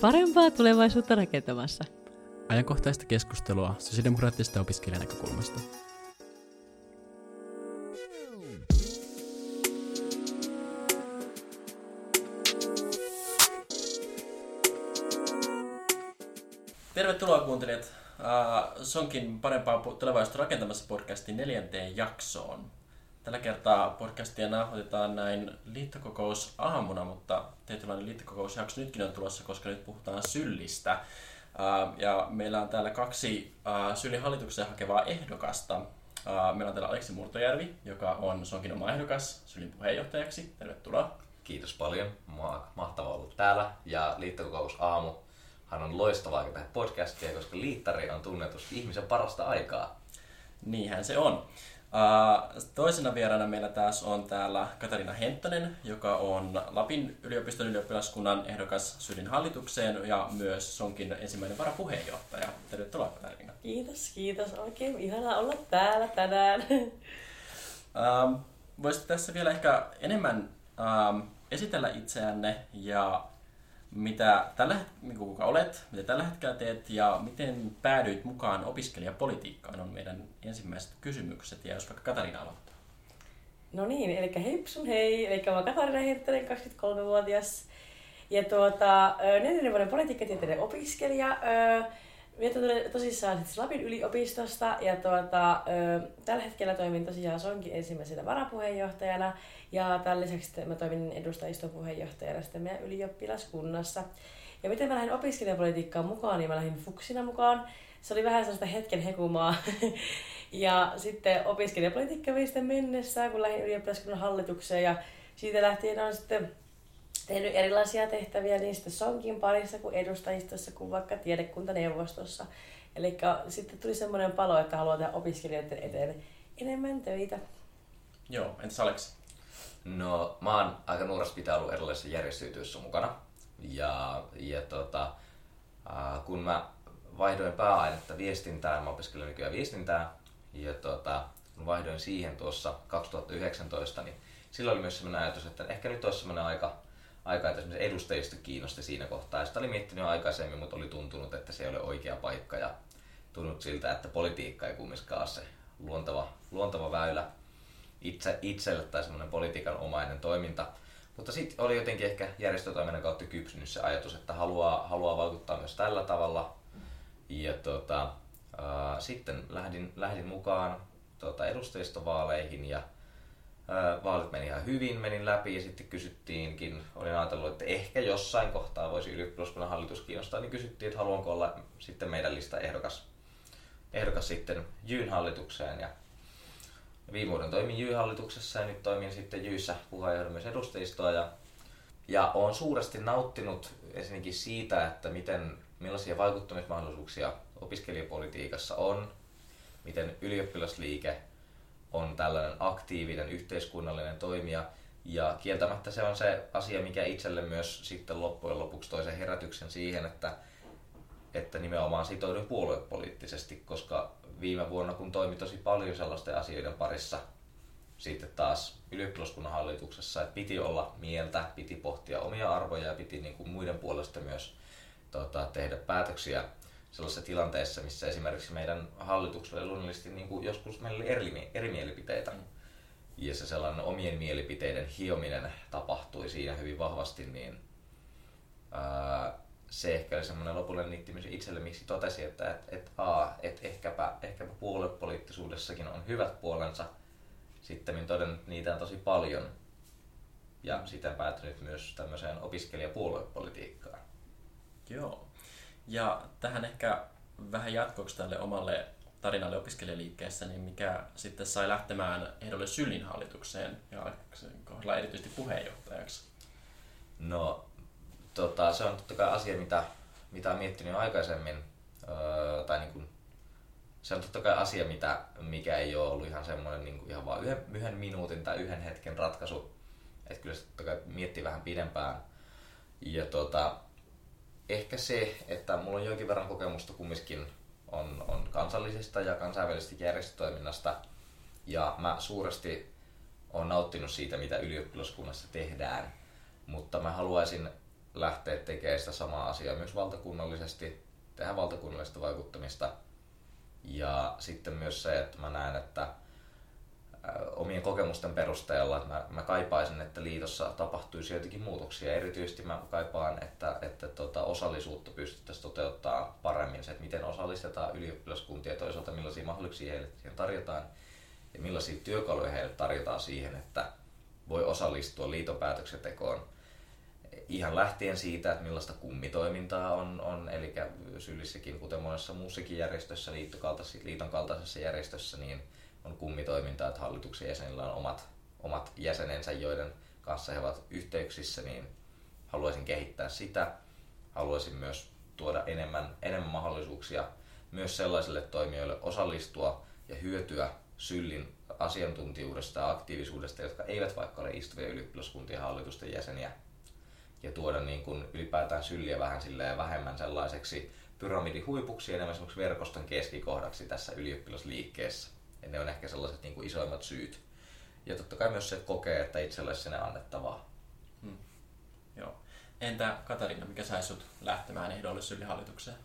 Parempaa tulevaisuutta rakentamassa. Ajankohtaista keskustelua sosiaalidemokraattisesta opiskelijan näkökulmasta. Tervetuloa kuuntelijat uh, Sonkin parempaa tulevaisuutta rakentamassa podcastin neljänteen jaksoon. Tällä kertaa podcastia nauhoitetaan näin liittokokous aamuna, mutta tietynlainen liittokokousjakso nytkin on tulossa, koska nyt puhutaan syllistä. Ja meillä on täällä kaksi hallitukseen hakevaa ehdokasta. Meillä on täällä Aleksi Murtojärvi, joka on Sonkin oma ehdokas syllin puheenjohtajaksi. Tervetuloa. Kiitos paljon. Mahtavaa olla täällä. Ja liittokokous aamu hän on loistavaa tehdä podcastia, koska liittari on tunnetusti ihmisen parasta aikaa. Niinhän se on. Toisena vieraana meillä taas on täällä Katarina Henttonen, joka on Lapin yliopiston ylioppilaskunnan ehdokas Sydin hallitukseen ja myös Sonkin ensimmäinen varapuheenjohtaja. Tervetuloa Katarina. Kiitos, kiitos. Oikein ihana olla täällä tänään. Ähm, voisitte tässä vielä ehkä enemmän ähm, esitellä itseänne ja mitä tällä, niin kuka olet, mitä tällä hetkellä teet ja miten päädyit mukaan opiskelijapolitiikkaan on meidän ensimmäiset kysymykset. Ja jos vaikka Katarina aloittaa. No niin, eli heipsun hei, eli mä Katarina Hirttonen, 23-vuotias. Ja tuota, neljännen vuoden politiikkatieteiden opiskelija. Tulin tosissaan siis Lapin yliopistosta ja tuota, tällä hetkellä toimin tosiaan Sonkin ensimmäisenä varapuheenjohtajana ja tämän lisäksi mä toimin edustajiston puheenjohtajana sitten meidän ylioppilaskunnassa. Ja miten mä lähdin opiskelijapolitiikkaan mukaan, niin mä lähdin fuksina mukaan. Se oli vähän sellaista hetken hekumaa. ja sitten opiskelijapolitiikka vei sitten mennessä, kun lähdin ylioppilaskunnan hallitukseen. Ja siitä lähtien on sitten tehnyt erilaisia tehtäviä niin sitten Sonkin parissa kuin edustajistossa kuin vaikka tiedekuntaneuvostossa. Eli sitten tuli semmoinen palo, että haluaa tehdä opiskelijoiden eteen enemmän töitä. Joo, entäs Aleksi? No, mä oon aika nuoresta pitää ollut erilaisissa järjestytyössä mukana. Ja, ja tota, äh, kun mä vaihdoin pääainetta viestintään, mä opiskelen nykyään viestintää, ja tota, kun vaihdoin siihen tuossa 2019, niin silloin oli myös sellainen ajatus, että ehkä nyt olisi sellainen aika, aika että esimerkiksi edustajista kiinnosti siinä kohtaa. Sitä oli miettinyt aikaisemmin, mutta oli tuntunut, että se ei ole oikea paikka ja tuntunut siltä, että politiikka ei kumminkaan se luontava, luontava väylä itse, itselle tai semmoinen politiikan omainen toiminta. Mutta sitten oli jotenkin ehkä järjestötoiminnan kautta kypsynyt se ajatus, että haluaa, haluaa vaikuttaa myös tällä tavalla. Ja tota, ää, sitten lähdin, lähdin mukaan tota, edustajistovaaleihin ja vaalit meni ihan hyvin, menin läpi ja sitten kysyttiinkin, olin ajatellut, että ehkä jossain kohtaa voisi ylioppilaskunnan hallitus kiinnostaa, niin kysyttiin, että haluanko olla sitten meidän lista ehdokas, ehdokas sitten Jyn hallitukseen ja Viime vuoden toimin Jy-hallituksessa ja nyt toimin sitten Jyissä puheenjohtajan myös edustajistoa. Ja, ja olen suuresti nauttinut esimerkiksi siitä, että miten, millaisia vaikuttamismahdollisuuksia opiskelijapolitiikassa on, miten ylioppilasliike on tällainen aktiivinen yhteiskunnallinen toimija. Ja kieltämättä se on se asia, mikä itselle myös sitten loppujen lopuksi toi sen herätyksen siihen, että, että nimenomaan sitoudun puoluepoliittisesti, koska viime vuonna, kun toimi tosi paljon sellaisten asioiden parissa, sitten taas ylioppilaskunnan hallituksessa, että piti olla mieltä, piti pohtia omia arvoja ja piti niin kuin muiden puolesta myös tota, tehdä päätöksiä sellaisessa tilanteessa, missä esimerkiksi meidän hallituksella oli luonnollisesti niin kuin joskus meillä oli eri, eri mielipiteitä. Mm. Ja se sellainen omien mielipiteiden hiominen tapahtui siinä hyvin vahvasti, niin ää, se ehkä oli semmoinen lopullinen nittymys itselle, miksi totesi, että et, et, a, et ehkäpä, ehkäpä puoluepoliittisuudessakin on hyvät puolensa. Sitten todennut, niitä on tosi paljon. Ja sitä päätynyt myös tämmöiseen opiskelijapuoluepolitiikkaan. Joo. Ja tähän ehkä vähän jatkoksi tälle omalle tarinalle opiskelijaliikkeessä, niin mikä sitten sai lähtemään ehdolle Syllin hallitukseen ja kohdalla erityisesti puheenjohtajaksi? No tota, se on totta kai asia, mitä, mitä olen miettinyt aikaisemmin. Öö, tai niin kuin, se on totta kai asia, mitä, mikä ei ole ollut ihan semmoinen niin kuin ihan vaan yhden, yhden minuutin tai yhden hetken ratkaisu. Että kyllä se totta kai miettii vähän pidempään. Ja tota, ehkä se, että mulla on jonkin verran kokemusta kumminkin on, on kansallisesta ja kansainvälisestä järjestötoiminnasta. Ja mä suuresti olen nauttinut siitä, mitä ylioppilaskunnassa tehdään. Mutta mä haluaisin lähteä tekemään sitä samaa asiaa myös valtakunnallisesti, tehdä valtakunnallista vaikuttamista. Ja sitten myös se, että mä näen, että omien kokemusten perusteella, että mä, mä kaipaisin, että liitossa tapahtuisi jotenkin muutoksia. Erityisesti mä kaipaan, että, että tota, osallisuutta pystyttäisiin toteuttaa paremmin. Se, että miten osallistetaan ylioppilaskuntia toisaalta millaisia mahdollisuuksia heille siihen tarjotaan ja millaisia työkaluja heille tarjotaan siihen, että voi osallistua liitopäätöksentekoon ihan lähtien siitä, että millaista kummitoimintaa on, on eli Sylissäkin, kuten monessa muussakin järjestössä, liiton kaltaisessa järjestössä, niin on kummitoimintaa, että hallituksen jäsenillä on omat, omat jäsenensä, joiden kanssa he ovat yhteyksissä, niin haluaisin kehittää sitä. Haluaisin myös tuoda enemmän, enemmän mahdollisuuksia myös sellaisille toimijoille osallistua ja hyötyä syllin asiantuntijuudesta ja aktiivisuudesta, jotka eivät vaikka ole istuvia ylioppilaskuntien hallitusten jäseniä, ja tuoda niin kuin ylipäätään sylliä vähän silleen vähemmän sellaiseksi pyramidin huipuksi enemmän verkoston keskikohdaksi tässä ylioppilasliikkeessä. Ja ne on ehkä sellaiset niin kuin isoimmat syyt. Ja totta kai myös se, että kokee, että itselle sinne annettavaa. Hmm. Joo. Entä Katarina, mikä sai sut lähtemään ehdolle syllihallitukseen?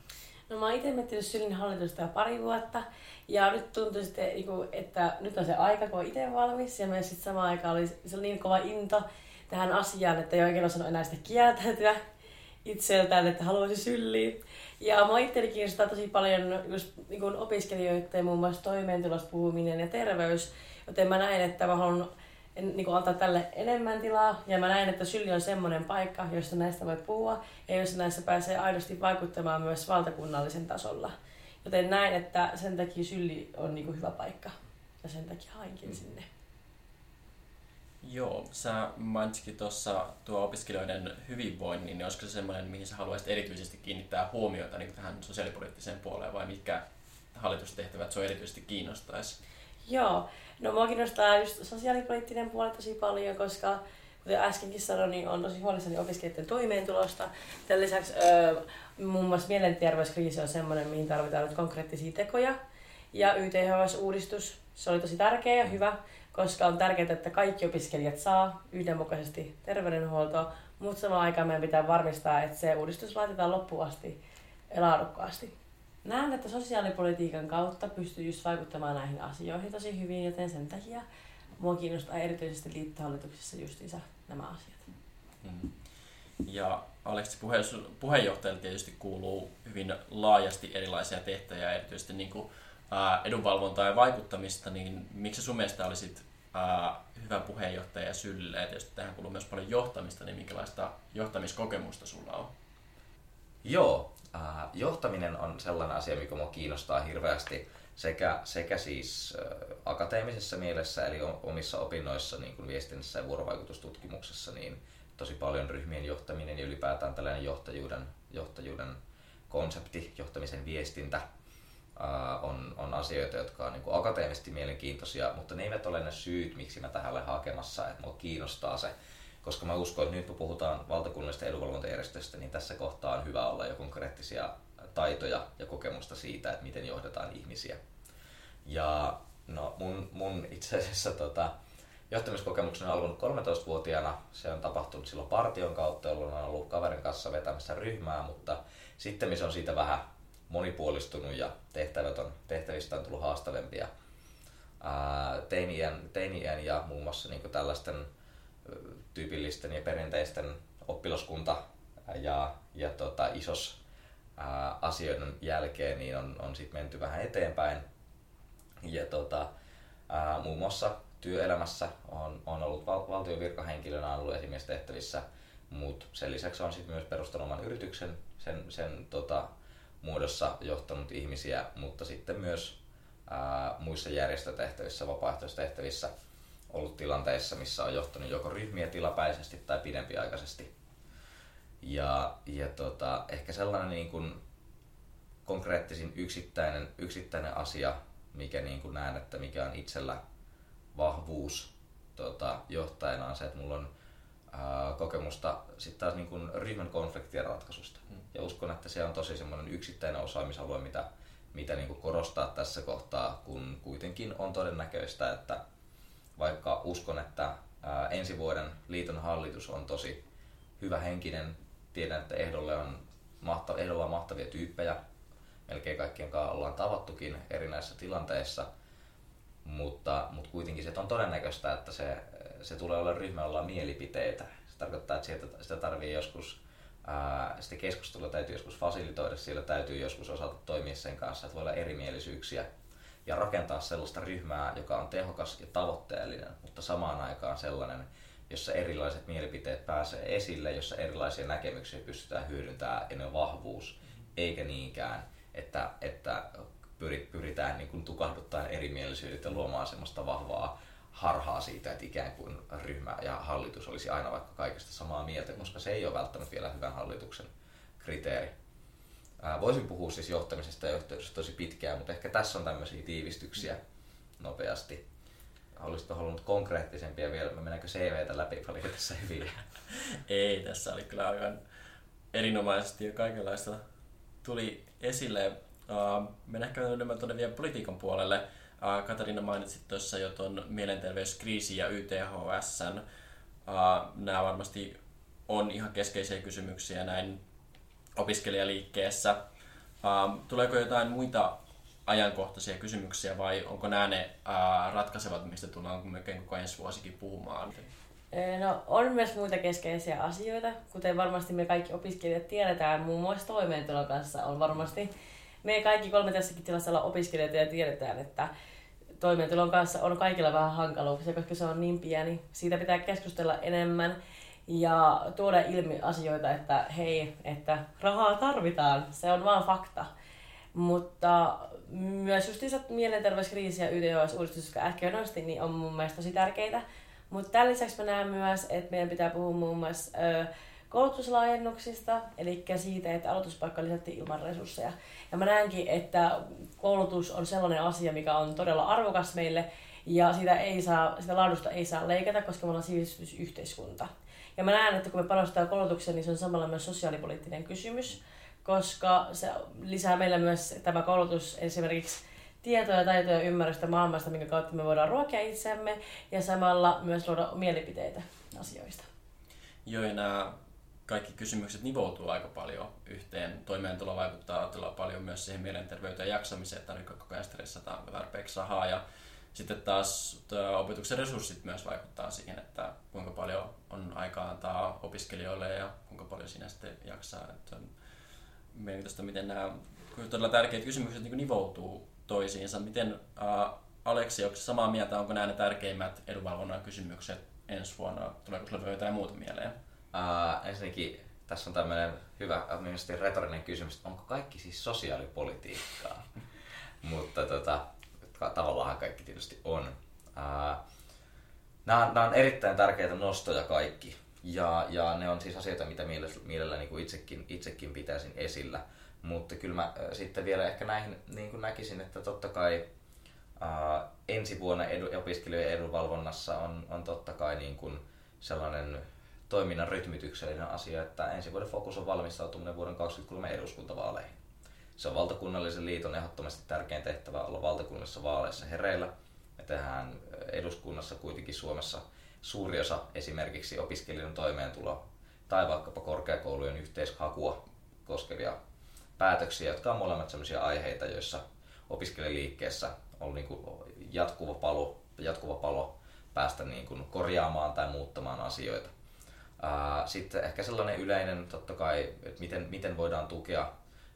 No mä oon itse miettinyt Sylin hallitusta jo pari vuotta. Ja nyt tuntuu sitten, niinku, että nyt on se aika, kun on itse valmis. Ja myös sitten samaan aikaan oli, se oli niin kova into tähän asiaan, että ei oikein osannut enää sitä kieltäytyä itseltään, että haluaisi sylliin. Ja mä itteni kiinnostaa tosi paljon just niin kuin opiskelijoiden muun muassa toimeentulosta puhuminen ja terveys. Joten mä näen, että mä haluan niin kuin antaa tälle enemmän tilaa. Ja mä näen, että Sylli on semmoinen paikka, jossa näistä voi puhua ja jossa näissä pääsee aidosti vaikuttamaan myös valtakunnallisen tasolla. Joten näen, että sen takia Sylli on niin kuin hyvä paikka. Ja sen takia hainkin mm. sinne. Joo, sä mainitsikin tuossa tuo opiskelijoiden hyvinvoinnin, niin olisiko se semmoinen, mihin sä haluaisit erityisesti kiinnittää huomiota niin tähän sosiaalipoliittiseen puoleen, vai mitkä hallitustehtävät se erityisesti kiinnostaisi? Joo, no mua kiinnostaa just sosiaalipoliittinen puoli tosi paljon, koska kuten äskenkin sanoin, niin on tosi huolissani opiskelijoiden toimeentulosta. Tämän lisäksi muun muassa mielenterveyskriisi on semmoinen, mihin tarvitaan nyt konkreettisia tekoja. Ja YTHS-uudistus, se oli tosi tärkeä ja hyvä, koska on tärkeää, että kaikki opiskelijat saa yhdenmukaisesti terveydenhuoltoa, mutta samaan aikaan meidän pitää varmistaa, että se uudistus laitetaan loppuun asti laadukkaasti. Näen, että sosiaalipolitiikan kautta pystyy just vaikuttamaan näihin asioihin tosi hyvin, joten sen takia mua kiinnostaa erityisesti liittohallituksessa justiinsa nämä asiat. Mm. Ja Aleksi puheenjohtajalle tietysti kuuluu hyvin laajasti erilaisia tehtäviä, erityisesti niin kuin edunvalvontaa ja vaikuttamista, niin miksi sun mielestä olisit hyvä puheenjohtaja Sylle? Ja tietysti tähän kuuluu myös paljon johtamista, niin minkälaista johtamiskokemusta sulla on? Joo, johtaminen on sellainen asia, mikä minua kiinnostaa hirveästi sekä, sekä siis akateemisessa mielessä, eli omissa opinnoissa, niin kuin viestinnässä ja vuorovaikutustutkimuksessa, niin tosi paljon ryhmien johtaminen ja ylipäätään tällainen johtajuuden, johtajuuden konsepti, johtamisen viestintä on, on asioita, jotka on niin kuin akateemisesti mielenkiintoisia, mutta ne eivät ole ne syyt, miksi mä tähän olen hakemassa, että mua kiinnostaa se. Koska mä uskon, että nyt kun puhutaan valtakunnallisesta edunvalvontajärjestöstä, niin tässä kohtaa on hyvä olla jo konkreettisia taitoja ja kokemusta siitä, että miten johdetaan ihmisiä. Ja no, mun, mun itse asiassa tota, johtamiskokemukseni on alkanut 13-vuotiaana. Se on tapahtunut silloin partion kautta, jolloin on ollut kaverin kanssa vetämässä ryhmää, mutta sitten se on siitä vähän monipuolistunut ja tehtävät on, tehtävistä on tullut haastavempia. Teiniän, teiniän ja muun muassa niin tällaisten tyypillisten ja perinteisten oppilaskunta ja, ja tota, isos ää, asioiden jälkeen niin on, on sit menty vähän eteenpäin. Ja tota, ää, muun muassa työelämässä on, on ollut val, valtion virkahenkilönä ollut tehtävissä, mutta sen lisäksi on sit myös perustanut oman yrityksen sen, sen tota, muodossa johtanut ihmisiä, mutta sitten myös ää, muissa järjestötehtävissä, vapaaehtoistehtävissä ollut tilanteissa, missä on johtanut joko ryhmiä tilapäisesti tai pidempiaikaisesti. Ja, ja tota, ehkä sellainen niin kuin konkreettisin yksittäinen, yksittäinen asia, mikä niin kuin näen, että mikä on itsellä vahvuus tota, johtajana on se, että mulla on ää, kokemusta sitten taas niin kuin ryhmän konfliktien ratkaisusta. Mm. Ja uskon, että se on tosi semmoinen yksittäinen osaamisalue, mitä, mitä niin kuin korostaa tässä kohtaa, kun kuitenkin on todennäköistä, että vaikka uskon, että ää, ensi vuoden liiton hallitus on tosi hyvä henkinen, tiedän, että ehdolle on, mahta, ehdolla on mahtavia tyyppejä. Melkein kaikkien kanssa ollaan tavattukin erinäisissä tilanteissa. Mutta, mutta kuitenkin se on todennäköistä, että se, se tulee olla ryhmä, jolla on mielipiteitä. Se tarkoittaa, että sieltä, sitä tarvii joskus ää, sitä keskustelua täytyy joskus fasilitoida, siellä täytyy joskus osata toimia sen kanssa, että voi olla erimielisyyksiä ja rakentaa sellaista ryhmää, joka on tehokas ja tavoitteellinen, mutta samaan aikaan sellainen, jossa erilaiset mielipiteet pääsee esille, jossa erilaisia näkemyksiä pystytään hyödyntämään ja ne on vahvuus, eikä niinkään, että, että pyritään niin kuin tukahduttamaan erimielisyydet ja luomaan semmoista vahvaa harhaa siitä, että ikään kuin ryhmä ja hallitus olisi aina vaikka kaikesta samaa mieltä, koska se ei ole välttämättä vielä hyvän hallituksen kriteeri. Voisin puhua siis johtamisesta ja yhteydessä tosi pitkään, mutta ehkä tässä on tämmöisiä tiivistyksiä nopeasti. Olisitko halunnut konkreettisempia vielä? Mä mennäänkö CVtä läpi paljon tässä hyviä? Ei, tässä oli kyllä aivan erinomaisesti ja kaikenlaista tuli esille. Mennään ehkä enemmän tuonne vielä politiikan puolelle. Katarina mainitsit tuossa jo tuon mielenterveyskriisin ja YTHS. Nämä varmasti on ihan keskeisiä kysymyksiä näin opiskelijaliikkeessä. Tuleeko jotain muita ajankohtaisia kysymyksiä vai onko nämä ne ratkaisevat, mistä tullaan melkein koko ensi vuosikin puhumaan? No, on myös muita keskeisiä asioita, kuten varmasti me kaikki opiskelijat tiedetään, muun muassa toimeentulon kanssa on varmasti me kaikki kolme tässäkin tilassa olla opiskelijoita ja tiedetään, että toimeentulon kanssa on kaikilla vähän hankaluuksia, koska se on niin pieni. Siitä pitää keskustella enemmän ja tuoda ilmi asioita, että hei, että rahaa tarvitaan, se on vaan fakta. Mutta myös justiinsa mielenterveyskriisi ja YTHS-uudistus, jotka äsken nosti, niin on mun mielestä tosi tärkeitä. Mutta tämän lisäksi mä näen myös, että meidän pitää puhua muun muassa ö, koulutuslaajennuksista, eli siitä, että aloituspaikka lisättiin ilman resursseja. Ja mä näenkin, että koulutus on sellainen asia, mikä on todella arvokas meille, ja sitä, ei saa, sitä laadusta ei saa leikata, koska me ollaan sivistysyhteiskunta. Ja mä näen, että kun me panostetaan koulutukseen, niin se on samalla myös sosiaalipoliittinen kysymys, koska se lisää meillä myös tämä koulutus esimerkiksi tietoja, taitoja ja ymmärrystä maailmasta, minkä kautta me voidaan ruokia itsemme ja samalla myös luoda mielipiteitä asioista. Joo, ja nämä kaikki kysymykset nivoutuu aika paljon yhteen. Toimeentulo vaikuttaa todella paljon myös siihen mielenterveyteen ja jaksamiseen, että tarvitse koko ajan stressata, tarpeeksi rahaa. Ja sitten taas opetuksen resurssit myös vaikuttaa siihen, että kuinka paljon on aikaa antaa opiskelijoille ja kuinka paljon siinä sitten jaksaa. Että on mielenkiintoista, miten nämä todella tärkeät kysymykset niin nivoutuu toisiinsa. Miten äh, Aleksi, onko samaa mieltä, onko nämä ne tärkeimmät edunvalvonnan kysymykset ensi vuonna? Tuleeko sinulle jotain muuta mieleen? Uh, ensinnäkin tässä on tämmöinen hyvä, mielestäni retorinen kysymys, että onko kaikki siis sosiaalipolitiikkaa? Mutta tota, tavallaan kaikki tietysti on. Uh, nämä, nämä on erittäin tärkeitä nostoja kaikki. Ja, ja ne on siis asioita, mitä mielellä, mielellä niin itsekin, itsekin pitäisin esillä. Mutta kyllä mä sitten vielä ehkä näihin niin kuin näkisin, että totta kai uh, ensi vuonna edu, opiskelijoiden edunvalvonnassa on, on totta kai niin kuin sellainen toiminnan rytmityksellinen asia, että ensi vuoden fokus on valmistautuminen vuoden 2023 eduskuntavaaleihin. Se on valtakunnallisen liiton ehdottomasti tärkein tehtävä olla valtakunnallisissa vaaleissa hereillä. Me tehdään eduskunnassa kuitenkin Suomessa suuri osa esimerkiksi opiskelijan toimeentulo tai vaikkapa korkeakoulujen yhteishakua koskevia päätöksiä, jotka on molemmat sellaisia aiheita, joissa opiskelijaliikkeessä on niin jatkuva, palo, jatkuva palo päästä niin kuin korjaamaan tai muuttamaan asioita. Sitten ehkä sellainen yleinen totta kai, että miten, miten voidaan tukea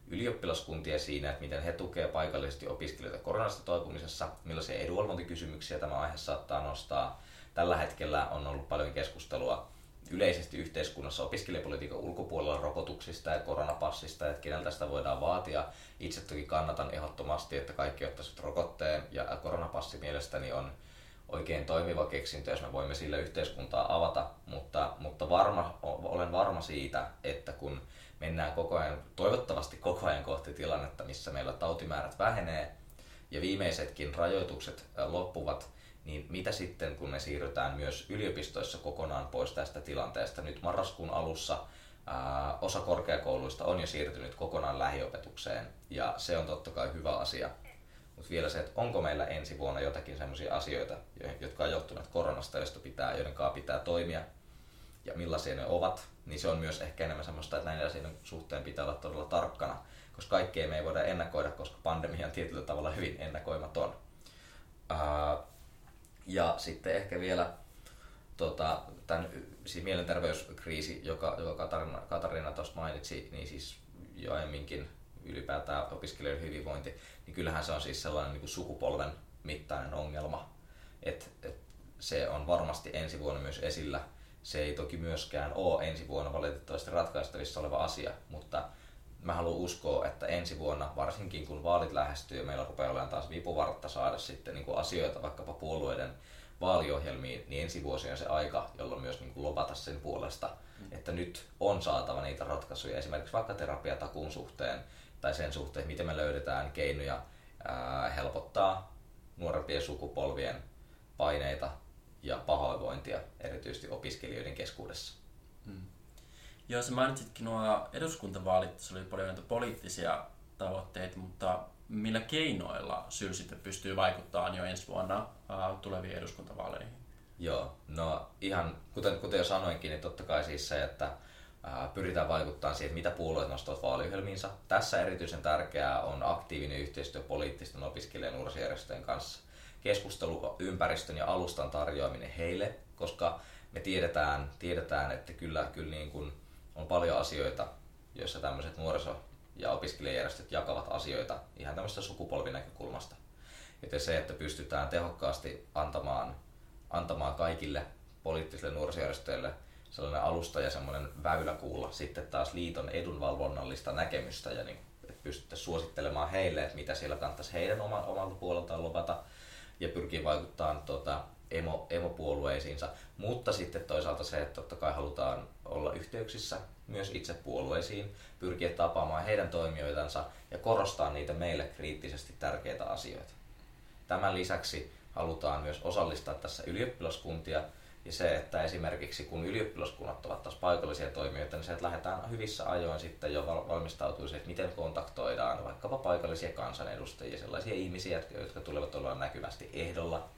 ylioppilaskuntia siinä, että miten he tukevat paikallisesti opiskelijoita koronasta toipumisessa, millaisia edunvalvontakysymyksiä tämä aihe saattaa nostaa. Tällä hetkellä on ollut paljon keskustelua yleisesti yhteiskunnassa opiskelijapolitiikan ulkopuolella rokotuksista ja koronapassista, että keneltä sitä voidaan vaatia. Itse toki kannatan ehdottomasti, että kaikki ottaisivat rokotteen ja koronapassi mielestäni on oikein toimiva keksintö, jos me voimme sillä yhteiskuntaa avata, mutta, mutta varma, olen varma siitä, että kun mennään koko ajan, toivottavasti koko ajan kohti tilannetta, missä meillä tautimäärät vähenee ja viimeisetkin rajoitukset loppuvat, niin mitä sitten, kun me siirrytään myös yliopistoissa kokonaan pois tästä tilanteesta? Nyt marraskuun alussa ää, osa korkeakouluista on jo siirtynyt kokonaan lähiopetukseen, ja se on totta kai hyvä asia. Mutta vielä se, että onko meillä ensi vuonna jotakin sellaisia asioita, jotka on johtuneet koronasta, joista pitää, joiden pitää toimia, ja millaisia ne ovat. niin se on myös ehkä enemmän semmoista, että näiden asioiden suhteen pitää olla todella tarkkana, koska kaikkea me ei voida ennakoida, koska pandemia on tietyllä tavalla hyvin ennakoimaton. Ja sitten ehkä vielä tota, tämän siis mielenterveyskriisi, joka, joka Katarina, Katarina tuossa mainitsi, niin siis jo aiemminkin ylipäätään opiskelijoiden hyvinvointi, niin kyllähän se on siis sellainen niin kuin sukupolven mittainen ongelma, että et se on varmasti ensi vuonna myös esillä. Se ei toki myöskään ole ensi vuonna valitettavasti ratkaistavissa oleva asia, mutta mä haluan uskoa, että ensi vuonna, varsinkin kun vaalit lähestyy ja meillä rupeaa olemaan taas vipuvartta saada sitten niin kuin asioita vaikkapa puolueiden vaaliohjelmiin, niin ensi vuosi on se aika, jolloin myös niin kuin lopata sen puolesta, mm. että nyt on saatava niitä ratkaisuja esimerkiksi vaikka terapiatakuun suhteen tai sen suhteen, miten me löydetään keinoja ää, helpottaa nuorempien sukupolvien paineita ja pahoinvointia, erityisesti opiskelijoiden keskuudessa. Hmm. Joo, sä mainitsitkin nuo eduskuntavaalit, se oli paljon näitä poliittisia tavoitteita, mutta millä keinoilla syy sitten pystyy vaikuttamaan jo ensi vuonna tuleviin eduskuntavaaleihin? Joo, no ihan kuten, kuten jo sanoinkin, niin totta kai siis se, että pyritään vaikuttamaan siihen, mitä puolueet nostavat vaaliohjelmiinsa. Tässä erityisen tärkeää on aktiivinen yhteistyö poliittisten opiskelijan nuorisojärjestöjen kanssa. Keskusteluympäristön ja alustan tarjoaminen heille, koska me tiedetään, tiedetään että kyllä, kyllä niin kuin on paljon asioita, joissa tämmöiset nuoriso- ja opiskelijajärjestöt jakavat asioita ihan tämmöistä sukupolvinäkökulmasta. Joten se, että pystytään tehokkaasti antamaan, antamaan kaikille poliittisille nuorisojärjestöille sellainen alusta ja semmoinen väylä kuulla sitten taas liiton edunvalvonnallista näkemystä ja niin, että pystytte suosittelemaan heille, että mitä siellä kannattaisi heidän oma, omalta puoleltaan luvata ja pyrkii vaikuttamaan tota, emo, emopuolueisiinsa, mutta sitten toisaalta se, että totta kai halutaan olla yhteyksissä myös itse puolueisiin, pyrkiä tapaamaan heidän toimijoitansa ja korostaa niitä meille kriittisesti tärkeitä asioita. Tämän lisäksi halutaan myös osallistaa tässä ylioppilaskuntia ja se, että esimerkiksi kun ylioppilaskunnat ovat taas paikallisia toimijoita, niin se, että lähdetään hyvissä ajoin sitten jo valmistautuu se, että miten kontaktoidaan vaikkapa paikallisia kansanedustajia, sellaisia ihmisiä, jotka tulevat olla näkyvästi ehdolla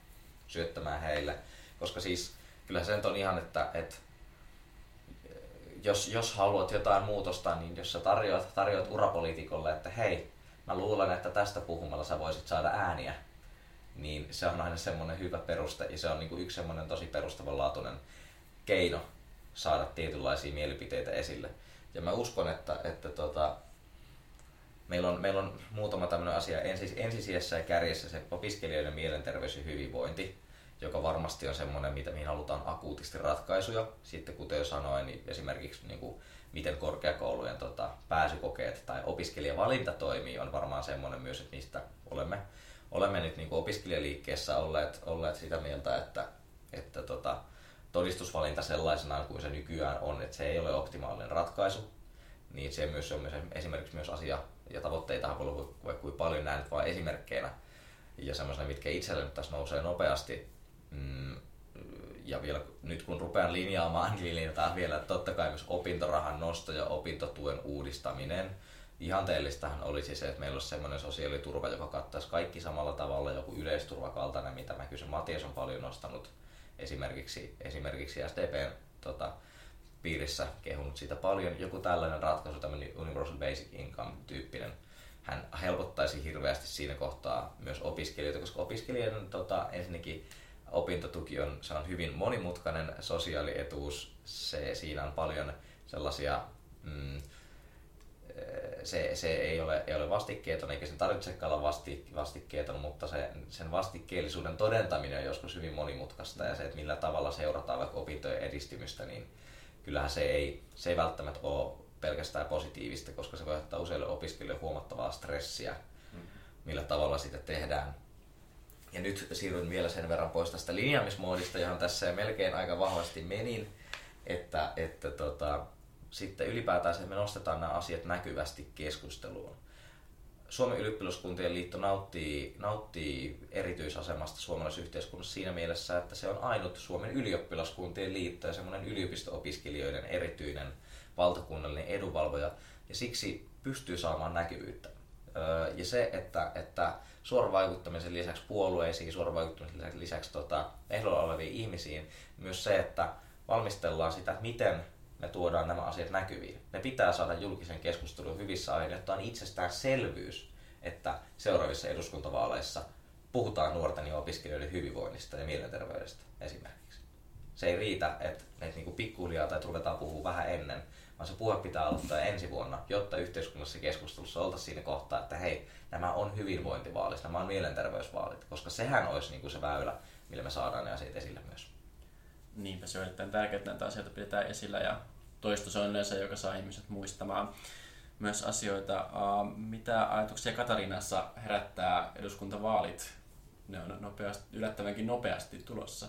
syöttämään heille. Koska siis kyllä se on ihan, että, että jos, jos haluat jotain muutosta, niin jos sä tarjoat, tarjoat urapoliitikolle, että hei, mä luulen, että tästä puhumalla sä voisit saada ääniä, niin se on aina semmoinen hyvä peruste ja se on niin kuin yksi semmoinen tosi perustavanlaatuinen keino saada tietynlaisia mielipiteitä esille. Ja mä uskon, että, että tota, meillä, on, meillä on muutama tämmöinen asia ensis, ensisijassa ja kärjessä se opiskelijoiden mielenterveys ja hyvinvointi joka varmasti on semmoinen, mitä, mihin halutaan akuutisti ratkaisuja. Sitten kuten jo sanoin, niin esimerkiksi niin kuin, miten korkeakoulujen tota, pääsykokeet tai opiskelijavalinta toimii, on varmaan semmoinen myös, että mistä olemme, olemme nyt niin kuin opiskelijaliikkeessä olleet, olleet sitä mieltä, että, että tota, todistusvalinta sellaisenaan kuin se nykyään on, että se ei ole optimaalinen ratkaisu, niin se myös on myös esimerkiksi myös asia, ja tavoitteita voi olla vaikka paljon näin vain esimerkkeinä, ja semmoisena, mitkä itselle tässä nousee nopeasti, Mm, ja vielä nyt kun rupean linjaamaan, niin linjataan vielä totta kai myös opintorahan nosto ja opintotuen uudistaminen. Ihanteellistahan olisi se, että meillä olisi sellainen sosiaaliturva, joka kattaisi kaikki samalla tavalla, joku yleisturvakaltainen, mitä mä kysyn. Matias on paljon nostanut esimerkiksi, esimerkiksi SDPn tota, piirissä kehunut siitä paljon. Joku tällainen ratkaisu, tämmöinen Universal Basic Income-tyyppinen, hän helpottaisi hirveästi siinä kohtaa myös opiskelijoita, koska opiskelijoiden tota, ensinnäkin opintotuki on, se on hyvin monimutkainen sosiaalietuus. Se, siinä on paljon sellaisia, mm, se, se ei, ole, ei ole vastikkeeton eikä sen tarvitsekaan olla vasti, vastikkeeton, mutta se, sen vastikkeellisuuden todentaminen on joskus hyvin monimutkaista ja se, että millä tavalla seurataan vaikka opintojen edistymistä, niin kyllähän se ei, se ei välttämättä ole pelkästään positiivista, koska se voi ottaa useille opiskelijoille huomattavaa stressiä, mm. millä tavalla sitä tehdään ja nyt siirryn vielä sen verran pois tästä linjaamismoodista, johon tässä melkein aika vahvasti menin, että, että tota, sitten ylipäätään me nostetaan nämä asiat näkyvästi keskusteluun. Suomen ylioppilaskuntien liitto nauttii, nauttii erityisasemasta suomalaisessa yhteiskunnassa siinä mielessä, että se on ainut Suomen ylioppilaskuntien liitto ja semmoinen yliopisto-opiskelijoiden erityinen valtakunnallinen edunvalvoja, ja siksi pystyy saamaan näkyvyyttä. Ja se, että, että suoran vaikuttamisen lisäksi puolueisiin, suoran vaikuttamisen lisäksi, lisäksi tota, ehdolla oleviin ihmisiin, myös se, että valmistellaan sitä, miten me tuodaan nämä asiat näkyviin. Ne pitää saada julkisen keskustelun hyvissä ajoin, jotta on itsestäänselvyys, että seuraavissa eduskuntavaaleissa puhutaan nuorten ja opiskelijoiden hyvinvoinnista ja mielenterveydestä esimerkiksi. Se ei riitä, että, että niin pikkuhiljaa tai ruvetaan puhua vähän ennen, vaan se puhe pitää aloittaa ensi vuonna, jotta yhteiskunnassa keskustelussa oltaisiin siinä kohtaa, että hei, nämä on hyvinvointivaalit, nämä on mielenterveysvaalit, koska sehän olisi niin kuin se väylä, millä me saadaan ne asiat esille myös. Niinpä se on erittäin tärkeää, että näitä asioita pidetään esillä ja toistus on yleensä, joka saa ihmiset muistamaan myös asioita. Mitä ajatuksia Katarinassa herättää eduskuntavaalit? Ne on nopeasti, yllättävänkin nopeasti tulossa.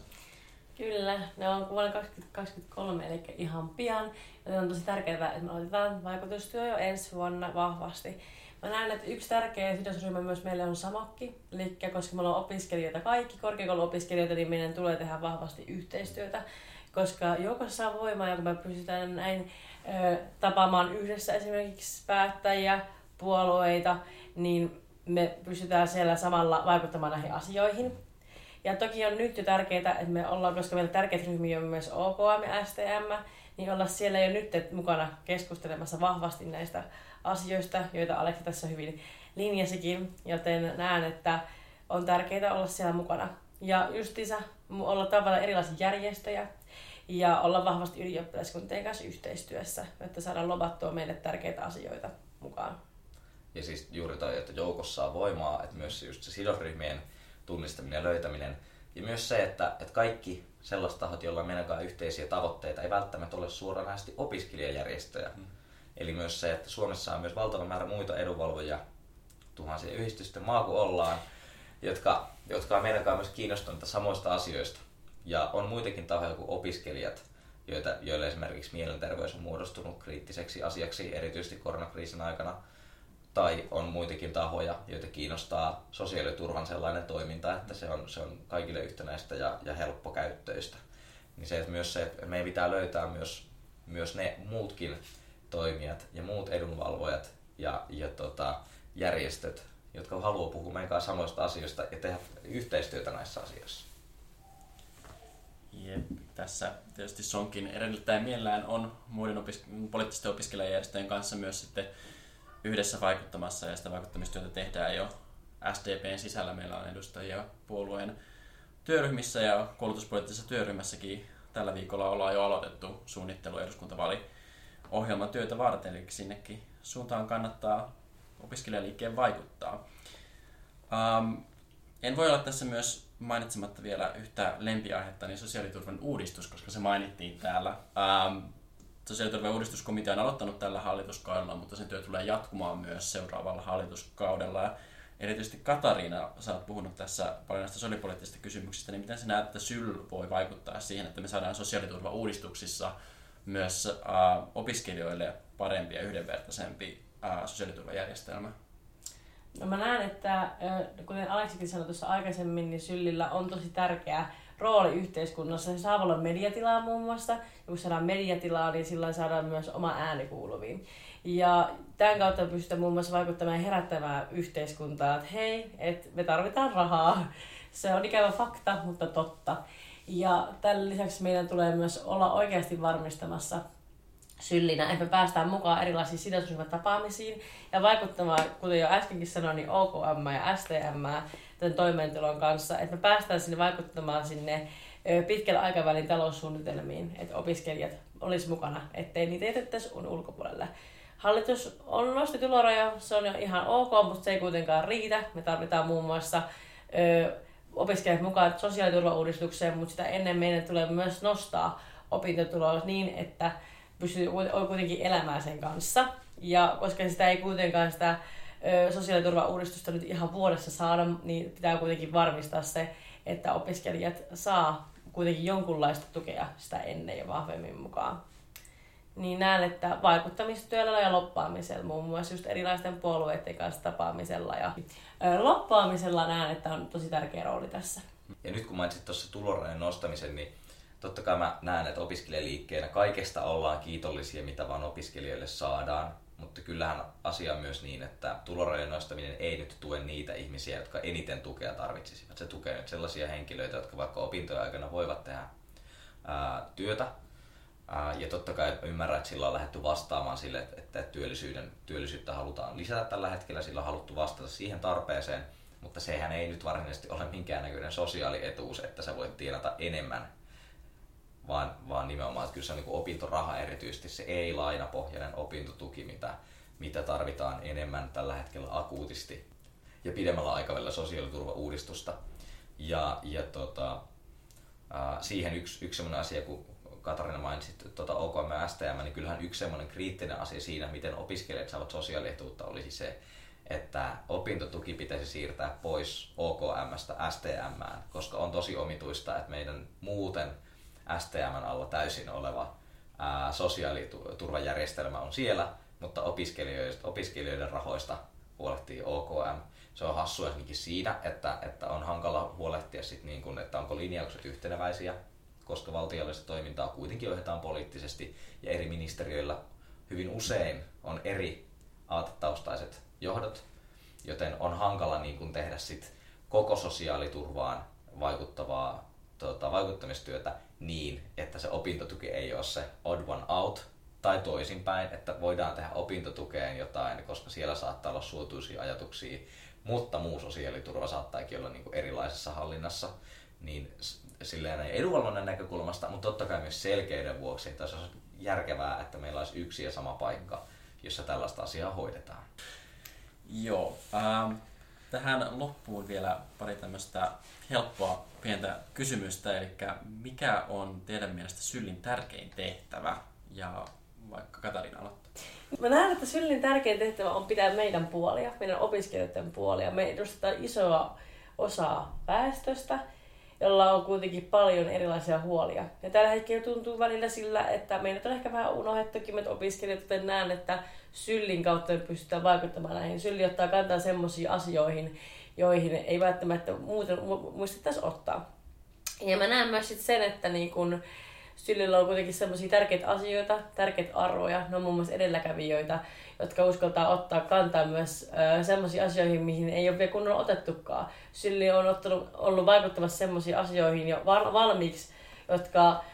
Kyllä, ne on vuonna 2023, eli ihan pian. Ja on tosi tärkeää, että me aloitetaan vaikutustyö jo ensi vuonna vahvasti. Mä näen, että yksi tärkeä sidosryhmä myös meille on Samokki. Eli koska me ollaan opiskelijoita kaikki, korkeakouluopiskelijoita, niin meidän tulee tehdä vahvasti yhteistyötä. Koska joukossa saa voimaa, ja kun me pystytään näin ö, tapaamaan yhdessä esimerkiksi päättäjiä, puolueita, niin me pystytään siellä samalla vaikuttamaan näihin asioihin. Ja toki on nyt jo tärkeää, että me ollaan, koska meillä tärkeitä ryhmiä on myös OKM ja STM, niin olla siellä jo nyt mukana keskustelemassa vahvasti näistä asioista, joita Aleksi tässä hyvin linjasikin, joten näen, että on tärkeää olla siellä mukana. Ja justiinsa olla tavalla erilaisia järjestöjä ja olla vahvasti ylioppilaskuntien kanssa yhteistyössä, että saadaan lobattua meille tärkeitä asioita mukaan. Ja siis juuri toi, että joukossa on voimaa, että myös just se sidosryhmien tunnistaminen ja löytäminen. Ja myös se, että, että kaikki sellaiset tahot, joilla on meidän yhteisiä tavoitteita, ei välttämättä ole suoranaisesti opiskelijajärjestöjä. Mm. Eli myös se, että Suomessa on myös valtava määrä muita edunvalvojia, tuhansia yhdistysten maa kuin ollaan, jotka, jotka on meidän myös kiinnostuneita samoista asioista. Ja on muitakin tahoja kuin opiskelijat, joita, joille esimerkiksi mielenterveys on muodostunut kriittiseksi asiaksi, erityisesti koronakriisin aikana – tai on muitakin tahoja, joita kiinnostaa sosiaaliturvan sellainen toiminta, että se on, se on kaikille yhtenäistä ja, ja helppokäyttöistä. Niin se, että myös se, että meidän pitää löytää myös, myös ne muutkin toimijat ja muut edunvalvojat ja, ja tota, järjestöt, jotka haluaa puhua meidän kanssa samoista asioista ja tehdä yhteistyötä näissä asioissa. Jep, tässä tietysti Sonkin edellyttäen mielellään on muiden opis- poliittisten opiskelijajärjestöjen kanssa myös sitten yhdessä vaikuttamassa ja sitä vaikuttamistyötä tehdään jo SDPn sisällä. Meillä on edustajia puolueen työryhmissä ja koulutuspoliittisessa työryhmässäkin tällä viikolla ollaan jo aloitettu suunnittelu eduskuntavaaliohjelmatyötä varten, eli sinnekin suuntaan kannattaa opiskelijaliikkeen vaikuttaa. Um, en voi olla tässä myös mainitsematta vielä yhtä lempiaihetta, niin sosiaaliturvan uudistus, koska se mainittiin täällä. Um, sosiaaliturvan uudistuskomitea on aloittanut tällä hallituskaudella, mutta sen työ tulee jatkumaan myös seuraavalla hallituskaudella. Erityisesti Katariina, sä oot puhunut tässä paljon näistä sosiaalipoliittisista kysymyksistä, niin miten sä näet, että SYL voi vaikuttaa siihen, että me saadaan sosiaaliturva-uudistuksissa myös äh, opiskelijoille parempi ja yhdenvertaisempi äh, sosiaaliturvajärjestelmä? No mä näen, että kuten Aleksikin sanoi tuossa aikaisemmin, niin Syllillä on tosi tärkeää rooli yhteiskunnassa. Se saa olla mediatilaa muun muassa. Ja kun saadaan mediatilaa, niin silloin saadaan myös oma ääni kuuluviin. Ja tämän kautta pystytään muun muassa vaikuttamaan herättämään yhteiskuntaa, että hei, että me tarvitaan rahaa. Se on ikävä fakta, mutta totta. Ja tämän lisäksi meidän tulee myös olla oikeasti varmistamassa syllinä, että me päästään mukaan erilaisiin sidosryhmätapaamisiin ja vaikuttamaan, kuten jo äskenkin sanoin, niin OKM ja STM tämän toimeentulon kanssa, että me päästään sinne vaikuttamaan sinne pitkällä aikavälin taloussuunnitelmiin, että opiskelijat olisi mukana, ettei niitä jätettäisi ulkopuolelle. Hallitus on nosti tuloraja, se on jo ihan ok, mutta se ei kuitenkaan riitä. Me tarvitaan muun muassa ö, opiskelijat mukaan sosiaaliturvauudistukseen, mutta sitä ennen meidän tulee myös nostaa opintotuloa niin, että pystyy kuitenkin elämään sen kanssa. Ja koska sitä ei kuitenkaan sitä sosiaaliturva-uudistusta nyt ihan vuodessa saada, niin pitää kuitenkin varmistaa se, että opiskelijat saa kuitenkin jonkunlaista tukea sitä ennen ja vahvemmin mukaan. Niin näen, että vaikuttamistyöllä ja loppaamisella, muun muassa just erilaisten puolueiden kanssa tapaamisella ja loppaamisella näen, että on tosi tärkeä rooli tässä. Ja nyt kun mainitsit tuossa tulorajan nostamisen, niin totta kai mä näen, että opiskelijaliikkeenä kaikesta ollaan kiitollisia, mitä vaan opiskelijoille saadaan. Mutta kyllähän asia on myös niin, että tulorajojen nostaminen ei nyt tue niitä ihmisiä, jotka eniten tukea tarvitsisivat. Se tukee nyt sellaisia henkilöitä, jotka vaikka opintojen aikana voivat tehdä ää, työtä, Ja totta kai ymmärrän, että sillä on lähdetty vastaamaan sille, että työllisyyden, työllisyyttä halutaan lisätä tällä hetkellä, sillä on haluttu vastata siihen tarpeeseen, mutta sehän ei nyt varsinaisesti ole minkäännäköinen sosiaalietuus, että sä voit tienata enemmän, vaan, vaan nimenomaan, että kyllä se on niin opintoraha erityisesti, se ei-lainapohjainen opintotuki, mitä, mitä tarvitaan enemmän tällä hetkellä akuutisti ja pidemmällä aikavälillä sosiaaliturvauudistusta. Ja, ja tota, siihen yksi, yksi sellainen asia, kun Katarina mainitsi tuota OKM ja STM, niin kyllähän yksi sellainen kriittinen asia siinä, miten opiskelijat saavat sosiaalietuutta, olisi se, että opintotuki pitäisi siirtää pois OKMstä STMään, koska on tosi omituista, että meidän muuten STMn alla täysin oleva sosiaaliturvajärjestelmä on siellä, mutta opiskelijoiden, opiskelijoiden rahoista huolehtii OKM. Se on hassu esimerkiksi siinä, että, että on hankala huolehtia sit niin kun, että onko linjaukset yhteneväisiä koska valtiollista toimintaa kuitenkin ohjataan poliittisesti ja eri ministeriöillä hyvin usein on eri aatetaustaiset johdot, joten on hankala niin kuin tehdä sit koko sosiaaliturvaan vaikuttavaa tuota, vaikuttamistyötä niin, että se opintotuki ei ole se odd one out, tai toisinpäin, että voidaan tehdä opintotukeen jotain, koska siellä saattaa olla suotuisia ajatuksia, mutta muu sosiaaliturva saattaakin olla niin kuin erilaisessa hallinnassa, niin silleen edunvalvonnan näkökulmasta, mutta totta kai myös selkeyden vuoksi, että se olisi järkevää, että meillä olisi yksi ja sama paikka, jossa tällaista asiaa hoidetaan. Joo. Ähm, tähän loppuun vielä pari tämmöistä helppoa pientä kysymystä, eli mikä on teidän mielestä Syllin tärkein tehtävä? Ja vaikka Katarina aloittaa. Mä näen, että Syllin tärkein tehtävä on pitää meidän puolia, meidän opiskelijoiden puolia. Me edustetaan isoa osaa väestöstä jolla on kuitenkin paljon erilaisia huolia. Ja tällä hetkellä tuntuu välillä sillä, että meidät on ehkä vähän unohdettukin, että opiskelijat, joten näen, että syllin kautta pystytään vaikuttamaan näihin. Sylli ottaa kantaa semmoisiin asioihin, joihin ei välttämättä muuten muistettaisi ottaa. Ja mä näen myös sit sen, että niin kun Syllillä on kuitenkin semmoisia tärkeitä asioita, tärkeitä arvoja, ne on muun muassa edelläkävijöitä, jotka uskaltaa ottaa kantaa myös semmoisiin asioihin, mihin ei ole vielä kunnolla otettukaan. Sylli on ottanut, ollut vaikuttamassa semmoisiin asioihin jo valmiiksi, jotka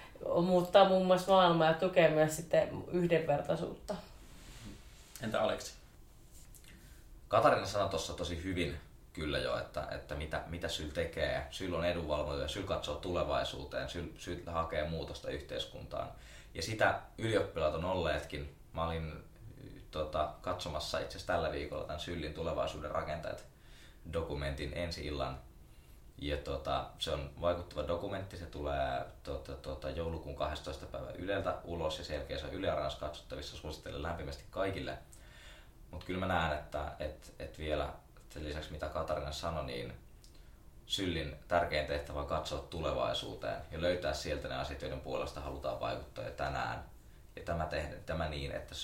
muuttaa muun muassa maailmaa ja tukee myös sitten yhdenvertaisuutta. Entä Aleksi? Katarina sanoi tuossa tosi hyvin kyllä jo, että, että mitä, mitä Syl tekee. Syl on edunvalvoja, Syl katsoo tulevaisuuteen, Syl, Syl hakee muutosta yhteiskuntaan. Ja sitä ylioppilaat on olleetkin. Mä olin tota, katsomassa itse asiassa tällä viikolla tämän Syllin tulevaisuuden rakentajat dokumentin ensi illan. Ja tota, se on vaikuttava dokumentti, se tulee tota, tota, joulukuun 12. päivä Yleltä ulos ja sen jälkeen se on Yle katsottavissa, suosittelen lämpimästi kaikille. Mutta kyllä mä näen, että et, et vielä sen lisäksi mitä Katarina sanoi, niin Syllin tärkein tehtävä on katsoa tulevaisuuteen ja löytää sieltä ne asiat, joiden puolesta halutaan vaikuttaa jo tänään. Ja tämä, tehdä, tämä niin, että,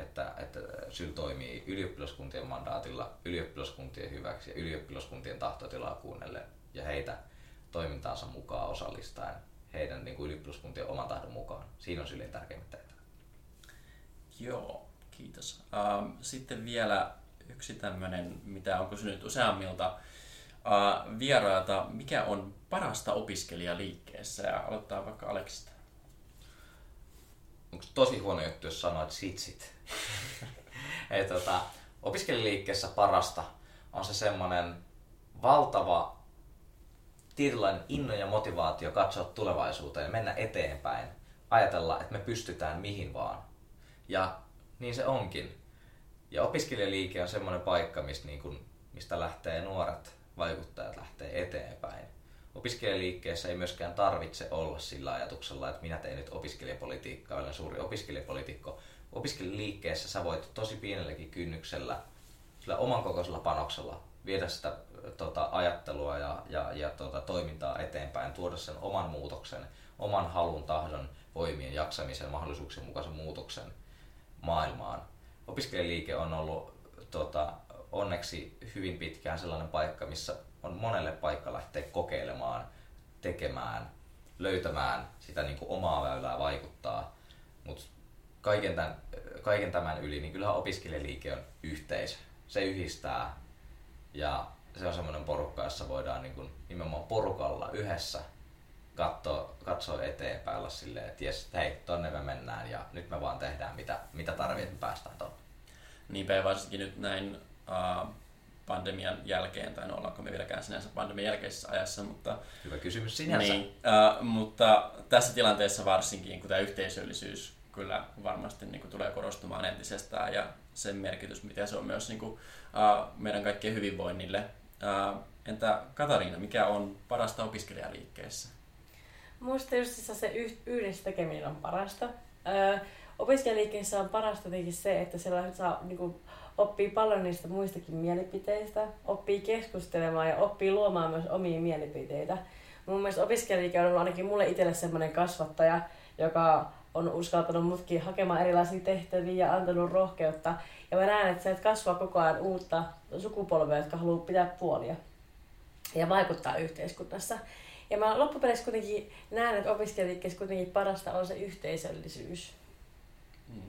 että, että Syl toimii ylioppilaskuntien mandaatilla, ylioppilaskuntien hyväksi ja ylioppilaskuntien tahtotilaa kuunnellen ja heitä toimintaansa mukaan osallistaen heidän niin kuin ylioppilaskuntien oman tahdon mukaan. Siinä on Sylin tärkeimmät tehtävät. Joo, kiitos. Sitten vielä yksi tämmöinen, mitä on kysynyt useammilta uh, vierailta, mikä on parasta opiskelijaliikkeessä? Ja aloittaa vaikka Aleksista. Onko tosi huono juttu, jos sanoit sitsit? Ei, tota, opiskelijaliikkeessä parasta on se semmoinen valtava tietynlainen inno ja motivaatio katsoa tulevaisuuteen, mennä eteenpäin, ajatella, että me pystytään mihin vaan. Ja niin se onkin. Ja opiskelijaliike on semmoinen paikka, mistä, niin kun, mistä lähtee nuoret vaikuttajat lähtee eteenpäin. Opiskelijaliikkeessä ei myöskään tarvitse olla sillä ajatuksella, että minä teen nyt opiskelijapolitiikkaa, olen suuri opiskelijapolitiikko. Opiskelijaliikkeessä sä voit tosi pienelläkin kynnyksellä, sillä oman kokoisella panoksella viedä sitä tota, ajattelua ja, ja, ja tota, toimintaa eteenpäin, tuoda sen oman muutoksen, oman halun, tahdon, voimien, jaksamisen, mahdollisuuksien mukaisen muutoksen maailmaan opiskelijaliike on ollut tota, onneksi hyvin pitkään sellainen paikka, missä on monelle paikka lähteä kokeilemaan, tekemään, löytämään sitä niin kuin omaa väylää vaikuttaa. Mutta kaiken tämän, kaiken tämän yli, niin kyllähän opiskelijaliike on yhteisö. Se yhdistää ja se on semmoinen porukka, jossa voidaan niin kuin nimenomaan porukalla yhdessä katsoa, katsoa eteenpäin, olla silleen, että jes, hei, tonne me mennään ja nyt me vaan tehdään mitä, mitä tarvii, että me päästään tonne. Niinpä ja varsinkin nyt näin pandemian jälkeen, tai no ollaanko me vieläkään sinänsä pandemian jälkeisessä ajassa, mutta, Hyvä kysymys sinänsä. niin, uh, mutta tässä tilanteessa varsinkin, kun tämä yhteisöllisyys kyllä varmasti niin kuin, tulee korostumaan entisestään ja sen merkitys, mitä se on myös niin kuin, uh, meidän kaikkien hyvinvoinnille. Uh, entä Katariina, mikä on parasta opiskelijaliikkeessä? Muista just se yh- yhdessä tekeminen on parasta. Öö, opiskelijaliikkeessä on parasta jotenkin se, että siellä saa niin kuin, oppii paljon niistä muistakin mielipiteistä, oppii keskustelemaan ja oppii luomaan myös omia mielipiteitä. Mun mielestä opiskelijaliike on ainakin mulle itselle semmoinen kasvattaja, joka on uskaltanut mutkin hakemaan erilaisia tehtäviä ja antanut rohkeutta. Ja mä näen, että sieltä kasvaa koko ajan uutta sukupolvea, jotka haluaa pitää puolia ja vaikuttaa yhteiskunnassa. Ja mä loppupeleissä kuitenkin näen, että opiskelijaliikkeessä kuitenkin parasta on se yhteisöllisyys. Hmm.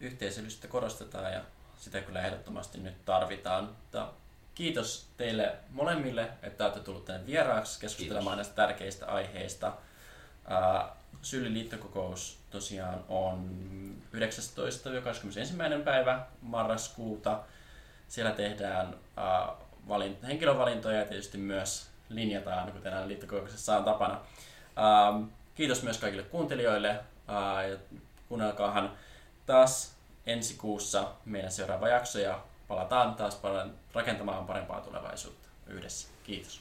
Yhteisöllisyyttä korostetaan ja sitä kyllä ehdottomasti nyt tarvitaan. Mutta kiitos teille molemmille, että olette tullut tänne vieraaksi keskustelemaan Kiitos. näistä tärkeistä aiheista. Syllin liittokokous tosiaan on 19-21. päivä marraskuuta. Siellä tehdään ää, valin- henkilövalintoja ja tietysti myös linjataan, kuten aina liittokokouksessa on tapana. Kiitos myös kaikille kuuntelijoille. Ja kuunnelkaahan taas ensi kuussa meidän seuraava jakso ja palataan taas rakentamaan parempaa tulevaisuutta yhdessä. Kiitos.